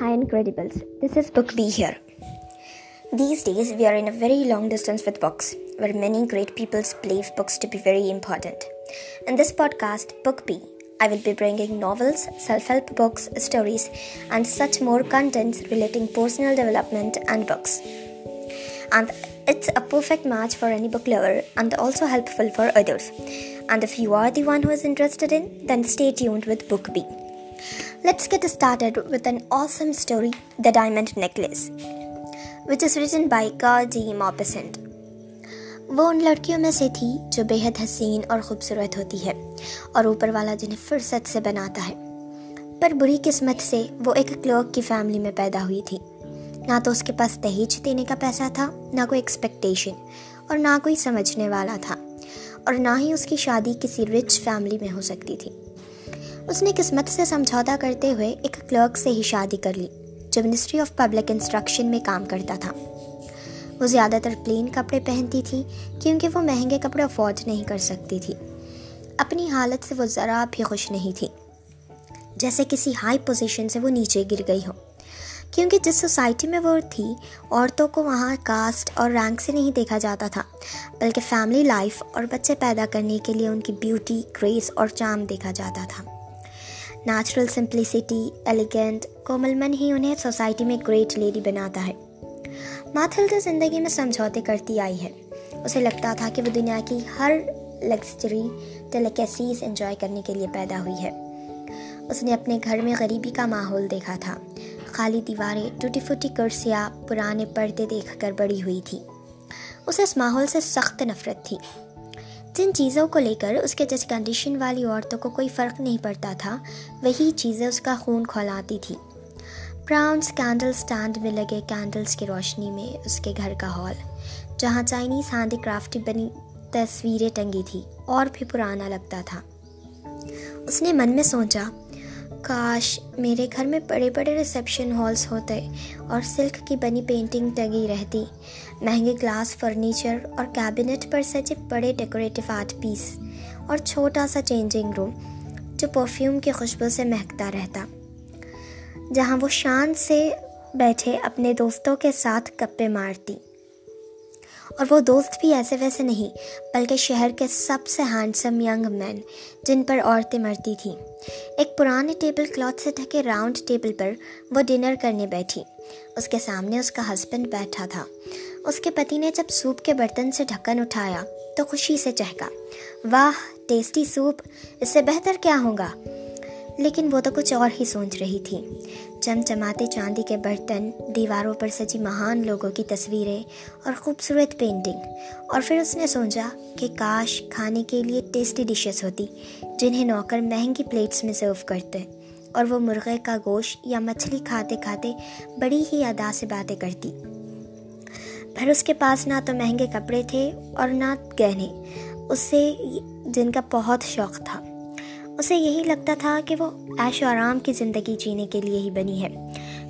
Hi, Incredibles. This is Book B here. These days, we are in a very long distance with books, where many great people believe books to be very important. In this podcast, Book B, I will be bringing novels, self help books, stories, and such more contents relating personal development and books. And it's a perfect match for any book lover and also helpful for others. And if you are the one who is interested in, then stay tuned with Book B. Let's get started with an awesome story, The Diamond Necklace, which is written by Carl D. Maupassant. وہ ان لڑکیوں میں سے تھی جو بے حد حسین اور خوبصورت ہوتی ہے اور اوپر والا جنہیں فرصت سے بناتا ہے پر بری قسمت سے وہ ایک کلرک کی فیملی میں پیدا ہوئی تھی نہ تو اس کے پاس دہیج دینے کا پیسہ تھا نہ کوئی ایکسپیکٹیشن اور نہ کوئی سمجھنے والا تھا اور نہ ہی اس کی شادی کسی رچ فیملی میں ہو سکتی تھی اس نے قسمت سے سمجھوتا کرتے ہوئے ایک کلرک سے ہی شادی کر لی جو منسٹری آف پبلک انسٹرکشن میں کام کرتا تھا۔ وہ زیادہ تر پلین کپڑے پہنتی تھی، کیونکہ وہ مہنگے کپڑے افورڈ نہیں کر سکتی تھی۔ اپنی حالت سے وہ ذرا بھی خوش نہیں تھی۔ جیسے کسی ہائی پوزیشن سے وہ نیچے گر گئی ہو۔ کیونکہ جس سوسائٹی میں وہ تھی، عورتوں کو وہاں کاسٹ اور رینک سے نہیں دیکھا جاتا تھا، بلکہ فیملی لائف اور بچے پیدا کرنے کے لیے ان کی بیوٹی گریس اور چام دیکھا جاتا تھا۔ نیچرل سمپلسٹی ایلیگینٹ کومل من ہی انہیں سوسائٹی میں گریٹ لیڈی بناتا ہے ماتھل تو زندگی میں سمجھوتے کرتی آئی ہے اسے لگتا تھا کہ وہ دنیا کی ہر لگژری ڈیلیکیسیز انجوائے کرنے کے لیے پیدا ہوئی ہے اس نے اپنے گھر میں غریبی کا ماحول دیکھا تھا خالی دیواریں ٹوٹی پھوٹی کرسیاں پرانے پردے دیکھ کر بڑی ہوئی تھی اسے اس ماحول سے سخت نفرت تھی جن چیزوں کو لے کر اس کے جس کنڈیشن والی عورتوں کو کوئی فرق نہیں پڑتا تھا، وہی چیزیں اس کا خون کھولاتی تھی۔ براؤنس کینڈل سٹینڈ میں لگے کینڈلز کی روشنی میں اس کے گھر کا ہال، جہاں چائنیز ہینڈی کرافٹ بنی تصویریں ٹنگی تھی اور بھی پرانا لگتا تھا۔ اس نے من میں سوچا کاش میرے گھر میں بڑے بڑے ریسیپشن ہالس ہوتے اور سلک کی بنی پینٹنگ ٹنگی رہتی۔ مہنگے گلاس فرنیچر اور کیبنٹ پر سجے بڑے ڈیکوریٹو آرٹ پیس اور چھوٹا سا چینجنگ روم جو پرفیوم کی خوشبو سے مہکتا رہتا۔ جہاں وہ شان سے بیٹھے اپنے دوستوں کے ساتھ گپے مارتی۔ اور وہ دوست بھی ایسے ویسے نہیں، بلکہ شہر کے سب سے ہینڈسم ینگ مین جن پر عورتیں مرتی تھیں۔ ایک پرانے ٹیبل کلاتھ سے ڈھکے راؤنڈ ٹیبل پر وہ ڈنر کرنے بیٹھی۔ اس کے سامنے اس کا ہسبینڈ بیٹھا تھا۔ اس کے پتی نے جب سوپ کے برتن سے ڈھکن اٹھایا تو خوشی سے چہکا۔ واہ ٹیسٹی سوپ اس سے بہتر کیا ہوگا؟ لیکن وہ تو کچھ اور ہی سوچ رہی تھی۔ چم چماتے چاندی کے برتن، دیواروں پر سجی مہان لوگوں کی تصویریں اور خوبصورت پینٹنگ اور پھر اس نے سوچا کہ کاش کھانے کے لیے ٹیسٹی ڈشز ہوتی جنہیں نوکر مہنگی پلیٹس میں سرو کرتے اور وہ مرغے کا گوشت یا مچھلی کھاتے کھاتے بڑی ہی ادا سے باتیں کرتی۔ پھر اس کے پاس نہ تو مہنگے کپڑے تھے اور نہ گہنے۔ اس سے جن کا بہت شوق تھا۔ اسے یہی لگتا تھا کہ وہ عیش و آرام کی زندگی جینے کے لیے ہی بنی ہے۔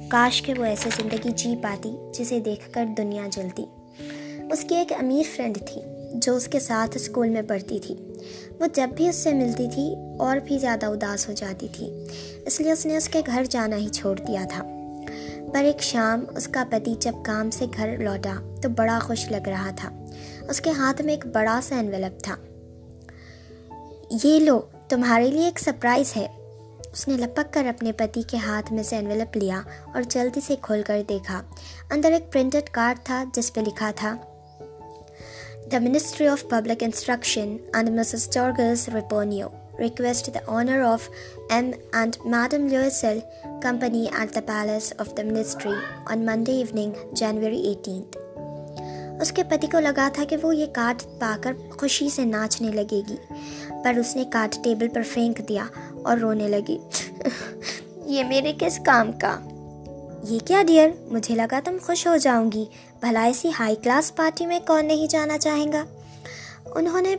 کاش کہ وہ ایسے زندگی جی پاتی جسے دیکھ کر دنیا جلتی۔ اس کی ایک امیر فرینڈ تھی جو اس کے ساتھ اسکول میں پڑھتی تھی۔ وہ جب بھی اس سے ملتی تھی اور بھی زیادہ اداس ہو جاتی تھی، اس لیے اس نے اس کے گھر جانا ہی چھوڑ دیا تھا۔ پر ایک شام اس کا پتی جب کام سے گھر لوٹا تو بڑا خوش لگ رہا تھا۔ اس کے ہاتھ میں ایک بڑا سا انویلپ تھا۔ یہ لو تمہارے لیے ایک سرپرائز ہے۔ اس نے لپک کر اپنے پتی کے ہاتھ میں سے انویلپ لیا اور جلدی سے کھول کر دیکھا۔ اندر ایک پرنٹڈ کارڈ تھا جس پہ لکھا تھا the ministry of public instruction and Mrs Georges Ramponneau request the honour of M and madame Loisel company at the palace of the ministry on Monday evening January eighteenth اس کے پتی کو لگا تھا کہ وہ یہ کارڈ پا کر خوشی سے ناچنے لگے گی، پر اس نے کارڈ ٹیبل پر پھینک دیا اور رونے لگی۔ یہ میرے کس کام کا؟ یہ کیا ڈیئر؟ مجھے لگا تم خوش ہو جاؤں گی۔ بھلا ایسی ہائی کلاس پارٹی میں کون نہیں جانا چاہیں گا؟ انہوں نے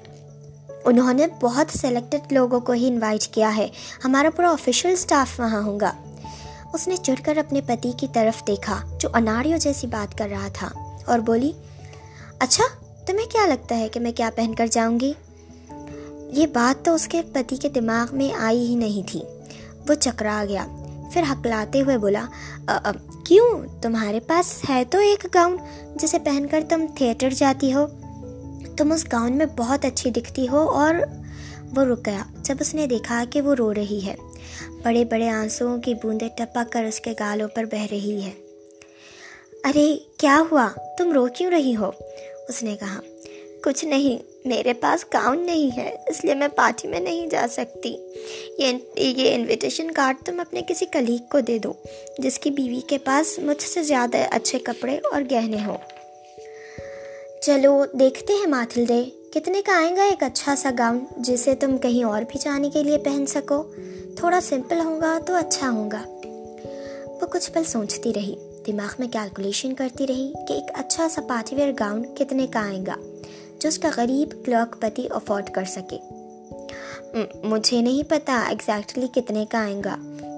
انہوں نے بہت سلیکٹڈ لوگوں کو ہی انوائٹ کیا ہے۔ ہمارا پورا آفیشیل اسٹاف وہاں ہوگا اس نے چڑھ کر اپنے پتی کی طرف دیکھا، جو اناریوں جیسی بات کر رہا تھا اور بولی اچھا تمہیں کیا لگتا ہے کہ میں کیا پہن کر جاؤں گی؟ یہ بات تو اس کے پتی کے دماغ میں آئی ہی نہیں تھی۔ وہ چکرا گیا، پھر ہکلاتے ہوئے بولا کیوں؟ تمہارے پاس ہے تو ایک گاؤن جسے پہن کر تم تھیٹر جاتی ہو۔ تم اس گاؤن میں بہت اچھی دکھتی ہو اور وہ رک گیا۔ جب اس نے دیکھا کہ وہ رو رہی ہے، بڑے بڑے آنسوؤں کی بوندیں ٹپک کر اس کے گالوں پر بہہ رہی ہے ارے، کیا ہوا؟ تم رو کیوں رہی ہو؟ اس نے کہا، کچھ نہیں، میرے پاس گاؤن نہیں ہے، اس لیے میں پارٹی میں نہیں جا سکتی۔ یہ یہ انویٹیشن کارڈ تم اپنے کسی کلیگ کو دے دو، جس کی بیوی کے پاس مجھ سے زیادہ اچھے کپڑے اور گہنے ہوں۔ چلو، دیکھتے ہیں ماتھل دے، کتنے کا آئے گا ایک اچھا سا گاؤن جسے تم کہیں اور بھی جانے کے لیے پہن سکو؟ تھوڑا سمپل ہوگا تو اچھا ہوگا۔ وہ کچھ پل سوچتی رہی۔ دماغ میں کیلکولیشن کرتی رہی کہ ایک اچھا سا پارٹی ویئر گاؤن کتنے کا آئے گا، جو اس کا غریب کلرک پتی افورڈ کر سکے۔ مجھے نہیں پتا ایگزیکٹلی کتنے کا آئے گا،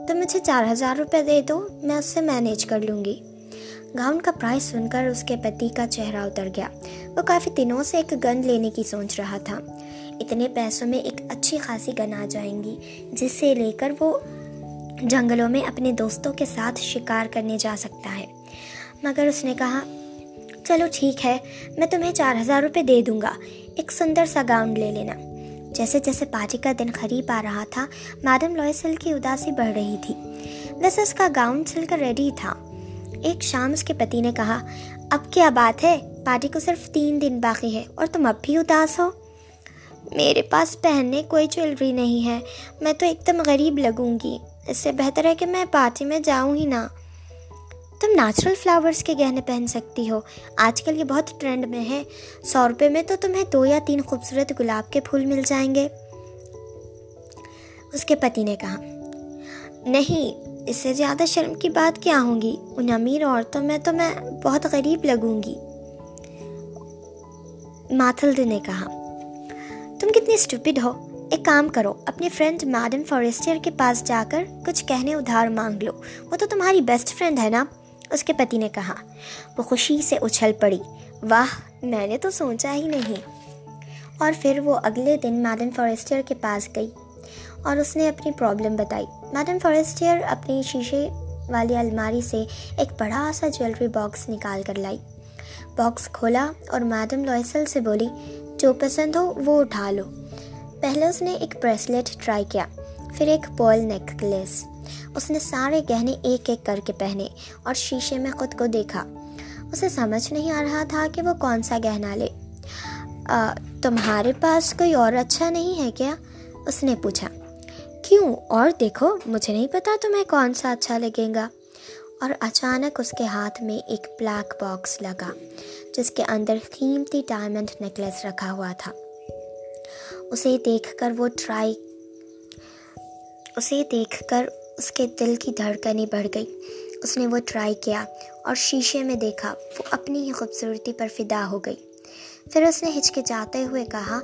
تو مجھے چار ہزار روپے دے دو، میں اس سے مینیج کر لوں گی۔ گاؤن کا پرائز سن کر اس کے پتی کا چہرہ اتر گیا۔ وہ کافی دنوں سے ایک گن لینے کی سوچ رہا تھا۔ اتنے پیسوں میں ایک اچھی خاصی گن آ جائیں گی، جس سے لے کر وہ جنگلوں میں اپنے دوستوں کے ساتھ شکار کرنے جا سکتا ہے۔ مگر اس نے کہا، چلو ٹھیک ہے، میں تمہیں چار ہزار روپے دے دوں گا۔ ایک سندر سا گاؤن لے لینا۔ جیسے جیسے پارٹی کا دن قریب آ رہا تھا میڈم لوئسل کی اداسی بڑھ رہی تھی۔ ویسے اس کا گاؤن سل کر ریڈی تھا۔ ایک شام اس کے پتی نے کہا، اب کیا بات ہے؟ پارٹی کو صرف تین دن باقی ہے اور تم اب بھی اداس ہو؟ میرے پاس پہننے کوئی جویلری نہیں ہے، میں تو ایک دم غریب لگوں گی۔ اس سے بہتر ہے کہ میں پارٹی میں جاؤں ہی نہ۔ تم نیچرل فلاورز کے گہنے پہن سکتی ہو۔ آج کل یہ بہت ٹرینڈ میں ہے۔ سو روپے میں تو تمہیں دو یا تین خوبصورت گلاب کے پھول مل جائیں گے۔ اس کے پتی نے کہا، نہیں، اس سے زیادہ شرم کی بات کیا ہوں گی؟ ان امیر عورتوں میں تو میں بہت غریب لگوں گی۔ ماتھلد نے کہا، تم کتنی اسٹوپڈ ہو۔ ایک کام کرو اپنی فرینڈ میڈم فارسٹر کے پاس جا کر کچھ کہنے ادھار مانگ لو۔ وہ تو تمہاری بیسٹ فرینڈ ہے نا؟ اس کے پتی نے کہا۔ وہ خوشی سے اچھل پڑی۔ واہ، میں نے تو سوچا ہی نہیں۔ اور پھر وہ اگلے دن میڈم فارسٹر کے پاس گئی اور اس نے اپنی پرابلم بتائی۔ میڈم فارسٹر اپنی شیشے والی الماری سے ایک بڑا سا جویلری باکس نکال کر لائی۔ باکس کھولا اور میڈم لوئسل سے بولی، جو پسند ہو وہ اٹھا لو۔ پہلے اس نے ایک بریسلیٹ ٹرائی کیا، پھر ایک پول نیکلیس اس نے سارے گہنے ایک ایک کر کے پہنے اور شیشے میں خود کو دیکھا۔ اسے سمجھ نہیں آ رہا تھا کہ وہ کون سا گہنا لے۔ تمہارے پاس کوئی اور اچھا نہیں ہے کیا؟ اس نے پوچھا۔ کیوں؟ اور دیکھو، مجھے نہیں پتا تمہیں کون سا اچھا لگے گا. اور اچانک اس کے ہاتھ میں ایک بلیک باکس لگا، جس کے اندر قیمتی ڈائمنڈ نیکلیس رکھا ہوا تھا۔ اسے دیکھ کر وہ ٹرائی، اسے دیکھ کر اس کے دل کی دھڑکنیں بڑھ گئی اس نے وہ ٹرائی کیا اور شیشے میں دیکھا، وہ اپنی ہی خوبصورتی پر فدا ہو گئی۔ پھر اس نے ہچکچاتے ہوئے کہا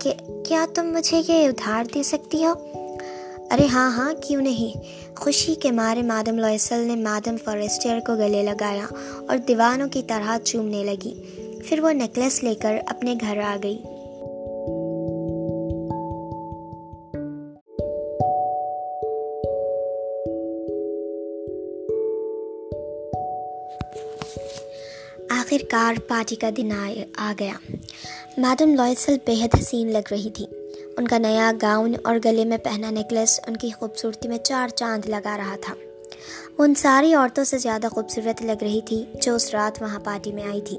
کہ کیا تم مجھے یہ ادھار دے سکتی ہو؟ ارے ہاں ہاں کیوں نہیں؟ خوشی کے مارے مادم لوئسل نے مادم فارسٹر کو گلے لگایا اور دیوانوں کی طرح چومنے لگی۔ پھر وہ نیکلس لے کر اپنے گھر آ گئی۔ آخر کار پارٹی کا دن آ گیا۔ میڈم لوئسل بےحد حسین لگ رہی تھی۔ ان کا نیا گاؤن اور گلے میں پہنا نیکلس ان کی خوبصورتی میں چار چاند لگا رہا تھا۔ وہ ان ساری عورتوں سے زیادہ خوبصورت لگ رہی تھی جو اس رات وہاں پارٹی میں آئی تھی۔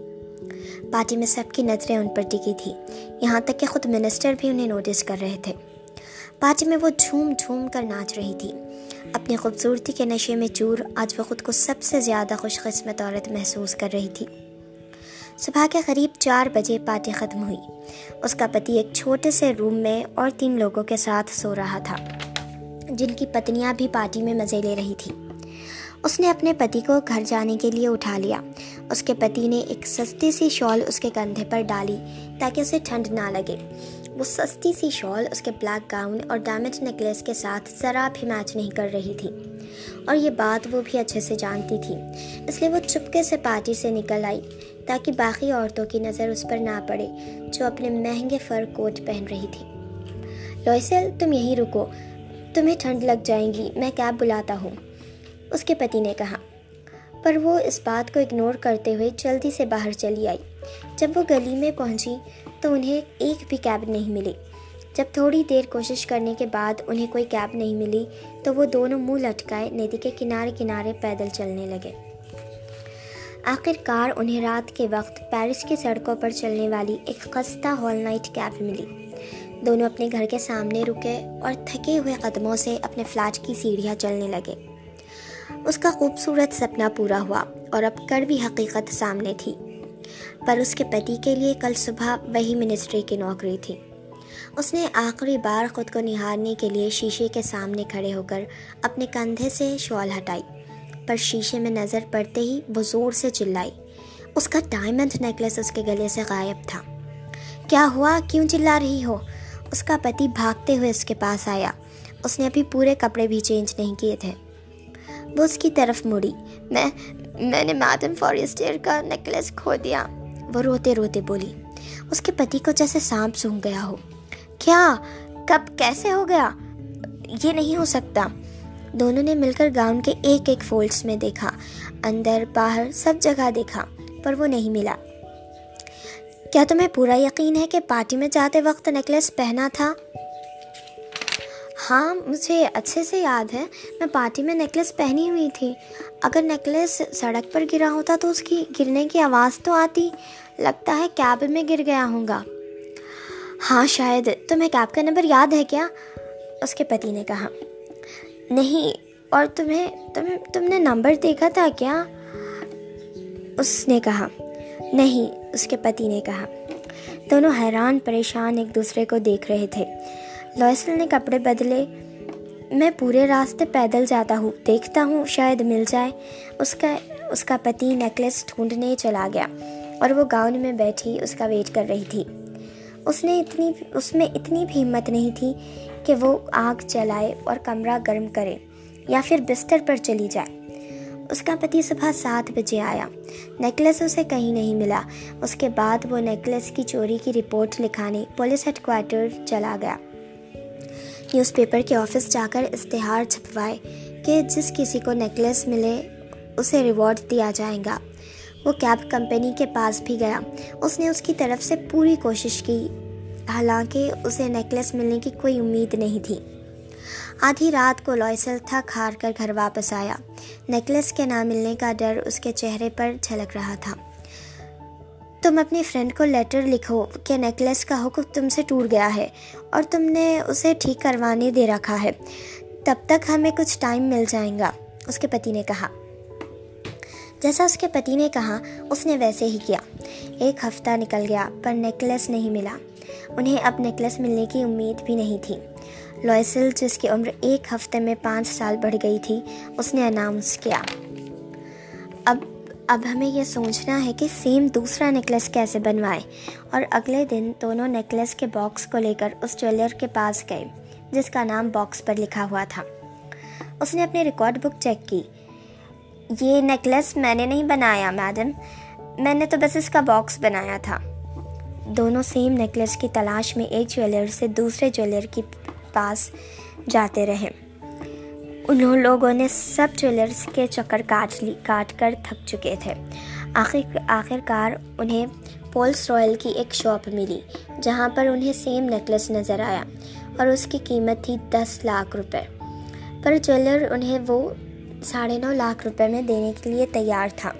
پارٹی میں سب کی نظریں ان پر ٹکی تھی۔ یہاں تک کہ خود منسٹر بھی انہیں نوٹس کر رہے تھے۔ پارٹی میں وہ جھوم جھوم کر ناچ رہی تھی۔ اپنی خوبصورتی کے نشے میں چور آج وہ خود کو سب سے زیادہ خوش قسمت عورت محسوس کر رہی تھی۔ صبح کے قریب چار بجے پارٹی ختم ہوئی۔ اس کا پتی ایک چھوٹے سے روم میں اور تین لوگوں کے ساتھ سو رہا تھا، جن کی پتنیاں بھی پارٹی میں مزے لے رہی تھی اس نے اپنے پتی کو گھر جانے کے لیے اٹھا لیا۔ اس کے پتی نے ایک سستی سی شال اس کے کندھے پر ڈالی تاکہ اسے ٹھنڈ نہ لگے۔ وہ سستی سی شال اس کے بلیک گاؤن اور ڈیمیج نیکلیس کے ساتھ ذرا بھی میچ نہیں کر رہی تھی۔ اور یہ بات وہ بھی اچھے سے جانتی تھی، اس لیے وہ چپکے سے پارٹی سے نکل آئی۔ تاکہ باقی عورتوں کی نظر اس پر نہ پڑے جو اپنے مہنگے فر کوٹ پہن رہی تھی۔ لوئسل تم یہیں رکو، تمہیں ٹھنڈ لگ جائیں گی، میں کیب بلاتا ہوں۔ اس کے پتی نے کہا۔ پر وہ اس بات کو اگنور کرتے ہوئے جلدی سے باہر چلی آئی۔ جب وہ گلی میں پہنچی تو انہیں ایک بھی کیب نہیں ملی۔ جب تھوڑی دیر کوشش کرنے کے بعد انہیں کوئی کیب نہیں ملی تو وہ دونوں منہ لٹکائے ندی کے کنارے کنارے پیدل چلنے لگے۔ آخر کار انہیں رات کے وقت پیرس کی سڑکوں پر چلنے والی ایک خستہ ہال نائٹ کیب ملی۔ دونوں اپنے گھر کے سامنے رکے اور تھکے ہوئے قدموں سے اپنے فلیٹ کی سیڑھیاں چلنے لگے۔ اس کا خوبصورت سپنا پورا ہوا اور اب کڑوی حقیقت سامنے تھی۔ پر اس کے پتی کے لیے کل صبح وہی منسٹری کی نوکری تھی۔ اس نے آخری بار خود کو نہارنے کے لیے شیشے کے سامنے کھڑے ہو کر اپنے کندھے سے شوال ہٹائی۔ پر شیشے میں نظر پڑتے ہی وہ زور سے چلائی۔ اس کا ڈائمنڈ نیکلس اس کے گلے سے غائب تھا۔ کیا ہوا؟ کیوں چلا رہی ہو؟ اس کا پتی بھاگتے ہوئے اس کے پاس آیا۔ اس نے ابھی پورے کپڑے بھی چینج نہیں کیے تھے۔ وہ اس کی طرف مڑی۔ میں میں نے میڈم فارسٹر کا نیکلس کھو دیا۔ وہ روتے روتے بولی۔ اس کے پتی کو جیسے سانپ سونگ گیا ہو۔ کیا؟ کب؟ کیسے ہو گیا؟ یہ نہیں ہو سکتا۔ دونوں نے مل کر گاؤن کے ایک ایک فولڈس میں دیکھا۔ اندر، باہر، سب جگہ دیکھا، پر وہ نہیں ملا۔ کیا تمہیں پورا یقین ہے کہ پارٹی میں جاتے وقت نیکلس پہنا تھا؟ ہاں مجھے اچھے سے یاد ہے، میں پارٹی میں نیکلس پہنی ہوئی تھی۔ اگر نیکلس سڑک پر گرا ہوتا تو اس کی گرنے کی آواز تو آتی۔ لگتا ہے کیب میں گر گیا ہوں گا۔ ہاں شاید۔ تمہیں کیب کا نمبر یاد ہے کیا؟ اس کے پتی نے کہا۔ نہیں، اور تمہیں تمہیں تم نے نمبر دیکھا تھا کیا؟ اس نے کہا، نہیں، اس کے پتی نے کہا۔ دونوں حیران، پریشان ایک دوسرے کو دیکھ رہے تھے۔ لوئسل نے کپڑے بدلے۔ میں پورے راستے پیدل جاتا ہوں، دیکھتا ہوں، شاید مل جائے۔ اس کا اس کا پتی نیکلس ڈھونڈنے چلا گیا، اور وہ گاؤن میں بیٹھی، اس کا ویٹ کر رہی تھی۔ اس نے اتنی، اس میں اتنی بھی ہمت نہیں تھی کہ وہ آگ جلائے اور کمرہ گرم کرے یا پھر بستر پر چلی جائے۔ اس کا پتی صبح سات بجے آیا۔ نیکلس اسے کہیں نہیں ملا۔ اس کے بعد وہ نیکلس کی چوری کی رپورٹ لکھانے پولیس ہیڈ کوارٹر چلا گیا۔ نیوز پیپر کے آفس جا کر اشتہار چھپوائے کہ جس کسی کو نیکلس ملے اسے ریوارڈ دیا جائے گا۔ وہ کیب کمپنی کے پاس بھی گیا۔ اس نے اس کی طرف سے پوری کوشش کی۔ حالانکہ اسے نیکلس ملنے کی کوئی امید نہیں تھی۔ آدھی رات کو لوئسل تھک ہار کر گھر واپس آیا۔ نیکلس کے نہ ملنے کا ڈر اس کے چہرے پر چھلک رہا تھا۔ تم اپنی فرینڈ کو لیٹر لکھو کہ نیکلس کا حکم تم سے ٹوٹ گیا ہے اور تم نے اسے ٹھیک کروانے دے رکھا ہے۔ تب تک ہمیں کچھ ٹائم مل جائیں گا، اس کے پتی نے کہا۔ جیسا اس کے پتی نے کہا، اس نے ویسے ہی کیا۔ ایک ہفتہ نکل گیا، پر نیکلس نہیں ملا۔ انہیں اب نیکلس ملنے کی امید بھی نہیں تھی۔ لوئسل جس کی عمر ایک ہفتے میں پانچ سال بڑھ گئی تھی، اس نے اناؤنس کیا۔ اب اب ہمیں یہ سوچنا ہے کہ سیم دوسرا نیکلس کیسے بنوائے؟ اور اگلے دن دونوں نیکلس کے باکس کو لے کر اس جویلر کے پاس گئے، جس کا نام باکس پر لکھا ہوا تھا۔ اس نے اپنی ریکارڈ بک چیک کی۔ یہ نیکلس میں نے نہیں بنایا میڈم میں نے تو بس اس کا باکس بنایا تھا۔ دونوں سیم نیکلس کی تلاش میں ایک جویلر سے دوسرے جویلر کے پاس جاتے رہے۔ انہوں لوگوں نے سب جویلرس کے چکر کاٹ لی، کاٹ کر تھک چکے تھے۔ آخر آخر کار انہیں پولس رائل کی ایک شاپ ملی، جہاں پر انہیں سیم نیکلس نظر آیا اور اس کی قیمت تھی دس لاکھ روپے۔ پر جویلر انہیں وہ ساڑھے نو لاکھ روپے میں دینے کے لیے تیار تھا۔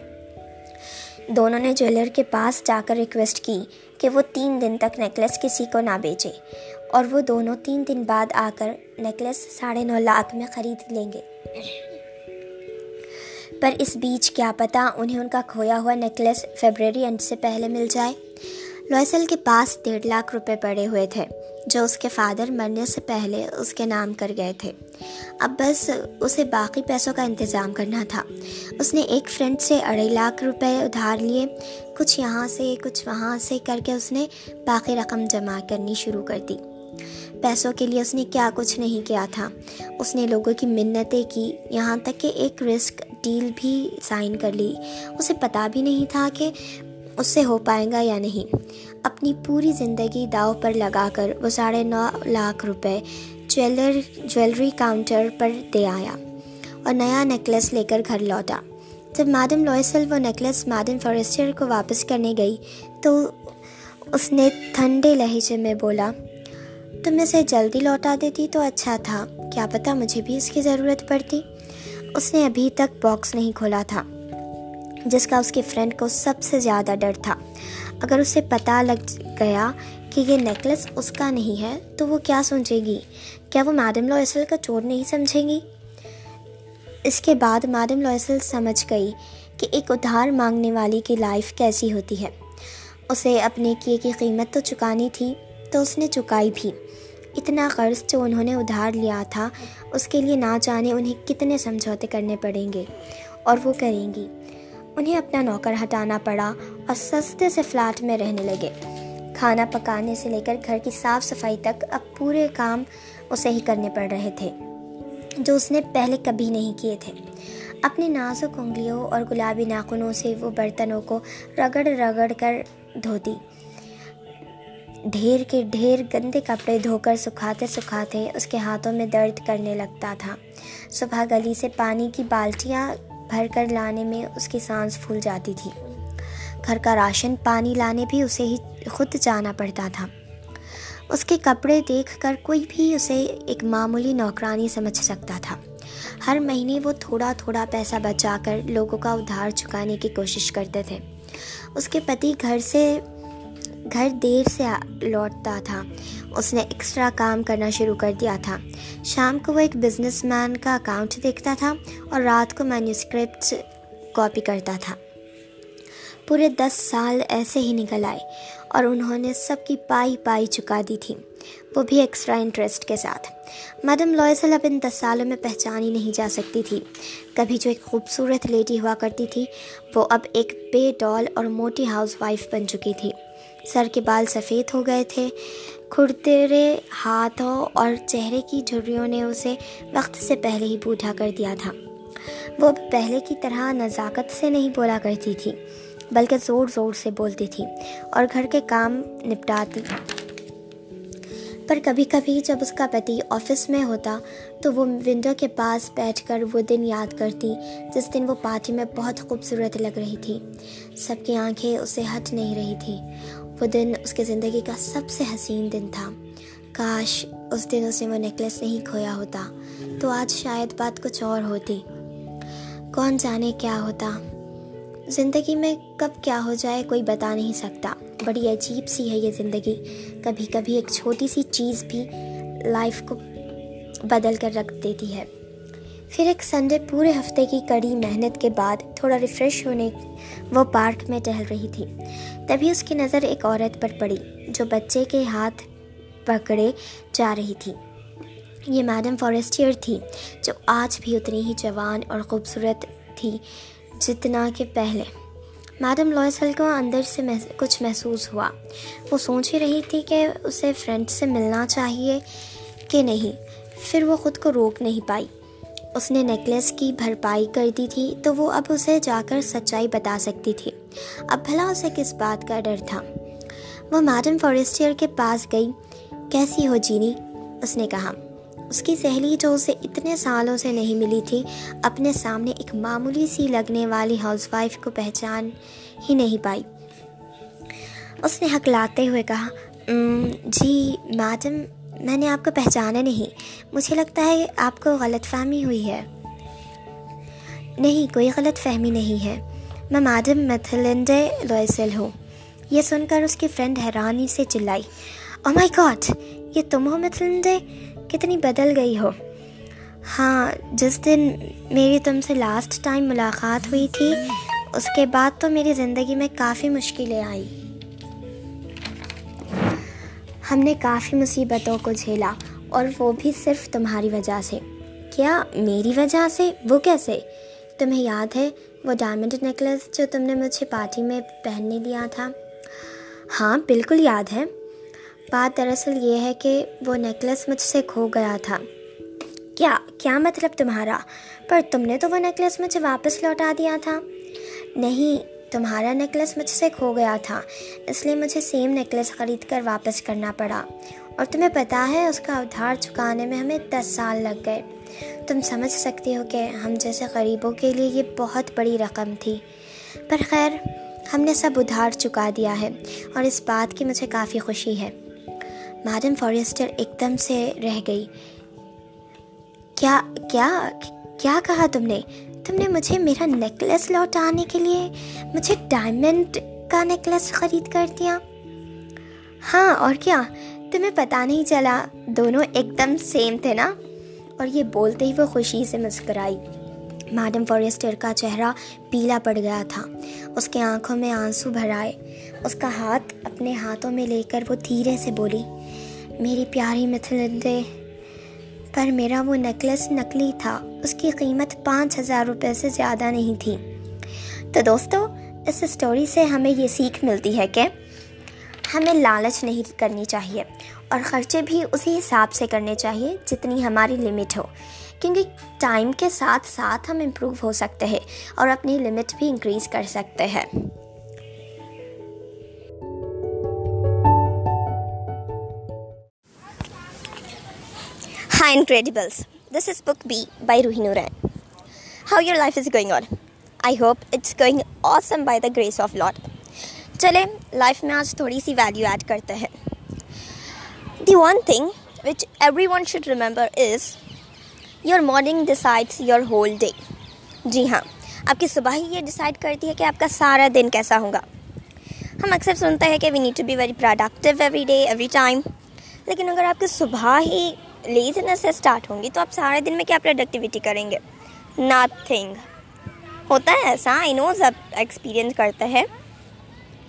دونوں نے جویلر کے پاس جا کر ریکویسٹ کی کہ وہ تین دن تک نیکلس کسی کو نہ بیچے اور وہ دونوں تین دن بعد آ کر نیکلس ساڑھے نو لاکھ میں خرید لیں گے۔ پر اس بیچ کیا پتہ انہیں ان کا کھویا ہوا نیکلس فیبرری اینڈ سے پہلے مل جائے۔ لوئسل کے پاس ڈیڑھ لاکھ روپے پڑے ہوئے تھے، جو اس کے فادر مرنے سے پہلے اس کے نام کر گئے تھے۔ اب بس اسے باقی پیسوں کا انتظام کرنا تھا۔ اس نے ایک فرینڈ سے اڑھائی لاکھ روپے ادھار لیے، کچھ یہاں سے، کچھ وہاں سے کر کے اس نے باقی رقم جمع کرنی شروع کر دی۔ پیسوں کے لیے اس نے کیا کچھ نہیں کیا تھا۔ اس نے لوگوں کی منتیں کی، یہاں تک کہ ایک رسک ڈیل بھی سائن کر لی۔ اسے پتہ بھی نہیں تھا کہ اس سے ہو پائے گا یا نہیں۔ اپنی پوری زندگی داؤ پر لگا کر وہ ساڑھے نو لاکھ روپے جویلر، جویلری کاؤنٹر پر دے آیا اور نیا نیکلس لے کر گھر لوٹا۔ جب میڈم لوئسل وہ نیکلس میڈم فارسٹر کو واپس کرنے گئی تو اس نے ٹھنڈے لہجے میں بولا، تم اسے جلدی لوٹا دیتی تو اچھا تھا، کیا پتہ مجھے بھی اس کی ضرورت پڑتی۔ اس نے ابھی تک باکس نہیں کھولا تھا۔ جس کا اس کی فرینڈ کو سب سے زیادہ ڈر تھا۔ اگر اسے پتہ لگ گیا کہ یہ نیکلس اس کا نہیں ہے، تو وہ کیا سوچے گی؟ کیا وہ میڈم لوئسل کا چور نہیں سمجھے گی؟ اس کے بعد میڈم لوئسل سمجھ گئی کہ ایک ادھار مانگنے والی کی لائف کیسی ہوتی ہے۔ اسے اپنے کیے کی قیمت تو چکانی تھی، تو اس نے چکائی بھی۔ اتنا قرض جو انہوں نے ادھار لیا تھا، اس کے لیے نہ جانے انہیں کتنے سمجھوتے کرنے پڑیں گے۔ اور وہ کریں گی۔ انہیں اپنا نوکر ہٹانا پڑا اور سستے سے فلیٹ میں رہنے لگے۔ کھانا پکانے سے لے کر گھر کی صاف صفائی تک اب پورے کام اسے ہی کرنے پڑ رہے تھے، جو اس نے پہلے کبھی نہیں کیے تھے۔ اپنی نازک انگلیوں اور گلابی ناخنوں سے وہ برتنوں کو رگڑ رگڑ کر دھوتی۔ ڈھیر کے ڈھیر گندے کپڑے دھو کر سکھاتے سکھاتے اس کے ہاتھوں میں درد کرنے لگتا تھا۔ صبح گلی سے پانی کی بالٹیاں بھر کر لانے میں اس کی سانس پھول جاتی تھی۔ گھر کا راشن پانی لانے بھی اسے ہی خود جانا پڑتا تھا۔ اس کے کپڑے دیکھ کر کوئی بھی اسے ایک معمولی نوکرانی سمجھ سکتا تھا۔ ہر مہینے وہ تھوڑا تھوڑا پیسہ بچا کر لوگوں کا ادھار چکانے کی کوشش کرتے تھے۔ اس کے پتی گھر سے، گھر دیر سے لوٹتا تھا۔ اس نے ایکسٹرا کام کرنا شروع کر دیا تھا۔ شام کو وہ ایک بزنس مین کا اکاؤنٹ دیکھتا تھا اور رات کو مینیوسکرپٹس کاپی کرتا تھا۔ پورے دس سال ایسے ہی نکل آئے اور انہوں نے سب کی پائی پائی چکا دی تھی۔ وہ بھی ایکسٹرا انٹرسٹ کے ساتھ۔ میڈم لوئسل اب ان دس سالوں میں پہچانی نہیں جا سکتی تھی۔ کبھی جو ایک خوبصورت لیڈی ہوا کرتی تھی، وہ اب ایک بے ڈال اور موٹی ہاؤس وائف بن چکی تھی۔ سر کے بال سفید ہو گئے تھے۔ کھڑترے ہاتھوں اور چہرے کی جھریوں نے اسے وقت سے پہلے ہی بوجھا کر دیا تھا۔ وہ پہلے کی طرح نزاکت سے نہیں بولا کرتی تھی، بلکہ زور زور سے بولتی تھی اور گھر کے کام نپٹاتی۔ پر کبھی کبھی جب اس کا پتی آفس میں ہوتا تو وہ ونڈو کے پاس بیٹھ کر وہ دن یاد کرتی جس دن وہ پارٹی میں بہت خوبصورت لگ رہی تھی۔ سب کی آنکھیں اسے ہٹ نہیں رہی تھی۔ وہ دن اس کے زندگی کا سب سے حسین دن تھا۔ کاش اس دن اسے وہ نیکلس نہیں کھویا ہوتا، تو آج شاید بات کچھ اور ہوتی۔ کون جانے کیا ہوتا؟ زندگی میں کب کیا ہو جائے کوئی بتا نہیں سکتا۔ بڑی عجیب سی ہے یہ زندگی۔ کبھی کبھی ایک چھوٹی سی چیز بھی لائف کو بدل کر رکھ دیتی ہے۔ پھر ایک سنڈے پورے ہفتے کی کڑی محنت کے بعد تھوڑا ریفریش ہونے وہ پارک میں ٹہل رہی تھی۔ تبھی اس کی نظر ایک عورت پر پڑی جو بچے کے ہاتھ پکڑے جا رہی تھی۔ یہ میڈم فارسٹیئر تھی جو آج بھی اتنی ہی جوان اور خوبصورت تھی جتنا کہ پہلے۔ میڈم لوئسل کو اندر سے کچھ محسوس ہوا۔ وہ سوچ ہی رہی تھی کہ اسے فرینڈ سے ملنا چاہیے کہ نہیں۔ پھر وہ خود کو روک نہیں پائی۔ اس نے نیکلس کی بھرپائی کر دی تھی تو وہ اب اسے جا کر سچائی بتا سکتی تھی۔ اب بھلا اسے کس بات کا ڈر تھا؟ وہ میڈم فارسٹیئر کے پاس گئی۔ کیسی ہو جینی؟ اس نے کہا۔ اس کی سہیلی جو اسے اتنے سالوں سے نہیں ملی تھی، اپنے سامنے ایک معمولی سی لگنے والی ہاؤس وائف کو پہچان ہی نہیں پائی۔ اس نے حق لاتے ہوئے کہا جی میڈم میں نے آپ کو پہچانا نہیں۔ مجھے لگتا ہے آپ کو غلط فہمی ہوئی ہے۔ نہیں، کوئی غلط فہمی نہیں ہے۔ میں میڈم میتھلنڈے لوئسل ہوں۔ یہ سن کر اس کی فرینڈ حیرانی سے چلائی۔ او مائی گاڈ یہ تم ہو میتھلنڈے کتنی بدل گئی ہو۔ ہاں جس دن میری تم سے لاسٹ ٹائم ملاقات ہوئی تھی، اس کے بعد تو میری زندگی میں کافی مشکلیں آئی ہم نے کافی مصیبتوں کو جھیلا اور وہ بھی صرف تمہاری وجہ سے۔ کیا میری وجہ سے؟ وہ کیسے؟ تمہیں یاد ہے وہ ڈائمنڈ نیکلس جو تم نے مجھے پارٹی میں پہننے دیا تھا؟ ہاں بالکل یاد ہے۔ بات دراصل یہ ہے کہ وہ نیکلس مجھ سے کھو گیا تھا۔ کیا کیا مطلب تمہارا؟ پر تم نے تو وہ نیکلس مجھے واپس لوٹا دیا تھا۔ نہیں تمہارا نیکلس مجھ سے کھو گیا تھا، اس لیے مجھے سیم نیکلس خرید کر واپس کرنا پڑا۔ اور تمہیں پتہ ہے، اس کا ادھار چکانے میں ہمیں دس سال لگ گئے۔ تم سمجھ سکتے ہو کہ ہم جیسے غریبوں کے لیے یہ بہت بڑی رقم تھی۔ پر خیر، ہم نے سب ادھار چکا دیا ہے، اور اس بات کی مجھے کافی خوشی ہے۔ میڈم فارسٹر ایک دم سے رہ گئی۔ کیا کیا کیا کہا تم نے؟ تم نے مجھے میرا نیکلس لوٹانے کے لیے مجھے ڈائمنڈ کا نیکلس خرید کر دیا۔ ہاں اور کیا؟ تمہیں پتہ نہیں چلا، دونوں ایک دم سیم تھے نا؟ اور یہ بولتے ہی وہ خوشی سے مسکرائی۔ میڈم فارسٹر کا چہرہ پیلا پڑ گیا تھا۔ اس کے آنکھوں میں آنسو بھر آئے۔ اس کا ہاتھ اپنے ہاتھوں میں لے کر وہ دھیرے سے بولی، میری پیاری متھلندے پر میرا وہ نیکلس نکلی تھا۔ اس کی قیمت پانچ ہزار روپے سے زیادہ نہیں تھی۔ تو دوستو، اس اسٹوری سے ہمیں یہ سیکھ ملتی ہے کہ ہمیں لالچ نہیں کرنی چاہیے اور خرچے بھی اسی حساب سے کرنے چاہیے جتنی ہماری لمٹ ہو۔ کیونکہ ٹائم کے ساتھ ساتھ ہم امپروو ہو سکتے ہیں اور اپنی لمٹ بھی انکریز کر سکتے ہیں۔ Hi incredibles this is book B by Rohi Noreen how your life is going on I hope it's going awesome by the grace of لاٹ چلے لائف میں آج تھوڑی سی ویلیو ایڈ کرتے ہیں the one thing which everyone should remember is your morning decides your whole day جی ہاں آپ کی صبح ہی یہ ڈسائڈ کرتی ہے کہ آپ کا سارا دن کیسا ہوگا۔ ہم اکثر سنتے ہیں کہ we need to be very productive every day every time لیکن اگر آپ کی صبح ہی لیزنس سے اسٹارٹ ہوں گی، تو آپ سارے دن میں کیا پروڈکٹیوٹی کریں گے؟ نتھنگ ہوتا ہے ایسا آئی نو سب ایکسپیرئنس کرتے ہیں۔